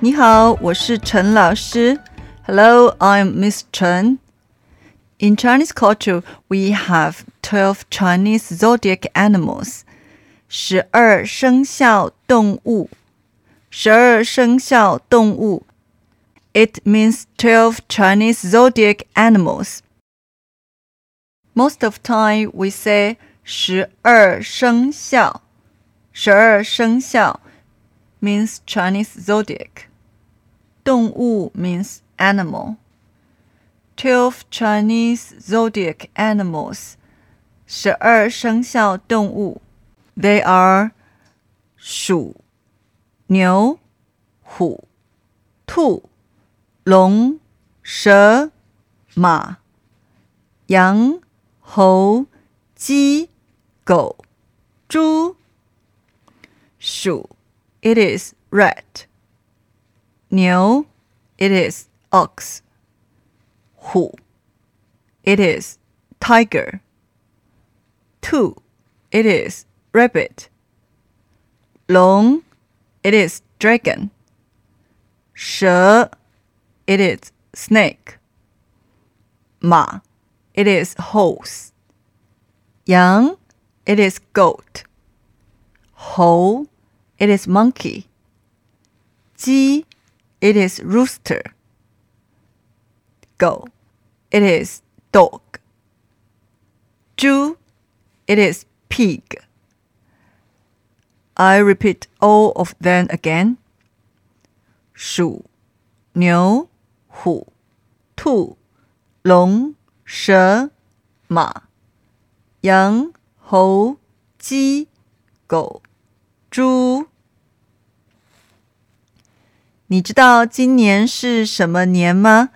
你好，我是陈老师。Hello, I'm Miss Chen. In Chinese culture, we have 12 Chinese zodiac animals. 十二生肖动物。十二生肖动物。It means 12 Chinese zodiac animals. Most of time we say 十二生肖。十二生肖 means Chinese zodiac. 动物 means animal. Twelve Chinese zodiac animals. 十二生肖动物 they are 鼠、牛、虎、兔、龙、蛇、马、羊、猴、鸡、狗、猪。鼠，it is rat。 牛, it is ox. 虎, it is tiger. Tu, it is rabbit. Long, it is dragon. 蛇, it is snake. 马, it is horse. Yang, it is goat. Ho, it is monkey. 鸡 it is rooster. Gou. It is dog. Zhu. It is pig. I repeat all of them again. 鼠、牛、虎、兔、龙、蛇、马、羊、猴、鸡、狗、猪。你知道今年是什么年吗？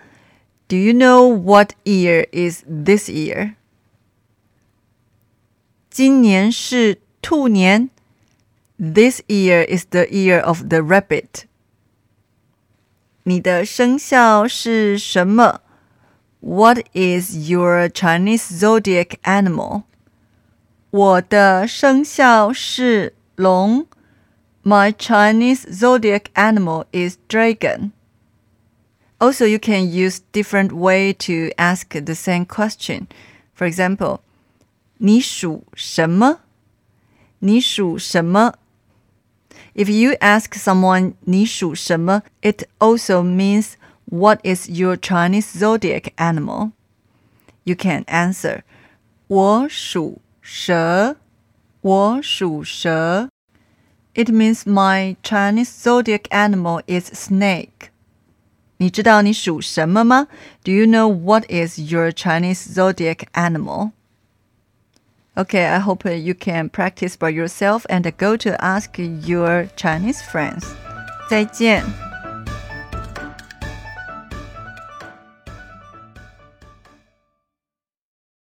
Do you know what year is this year？今年是兔年。this year is the year of the rabbit. 你的生肖是什么？What is your Chinese zodiac animal? 我的生肖是龙。 My Chinese zodiac animal is dragon. Also, you can use different way to ask the same question. For example, 你属什么？你属什么？if you ask someone 你属什么, it also means what is your Chinese zodiac animal? You can answer 我属蛇,我属蛇. It means my Chinese zodiac animal is snake. 你知道你属什么吗? Do you know what is your Chinese zodiac animal? Okay, I hope you can practice by yourself and go to ask your Chinese friends. 再见。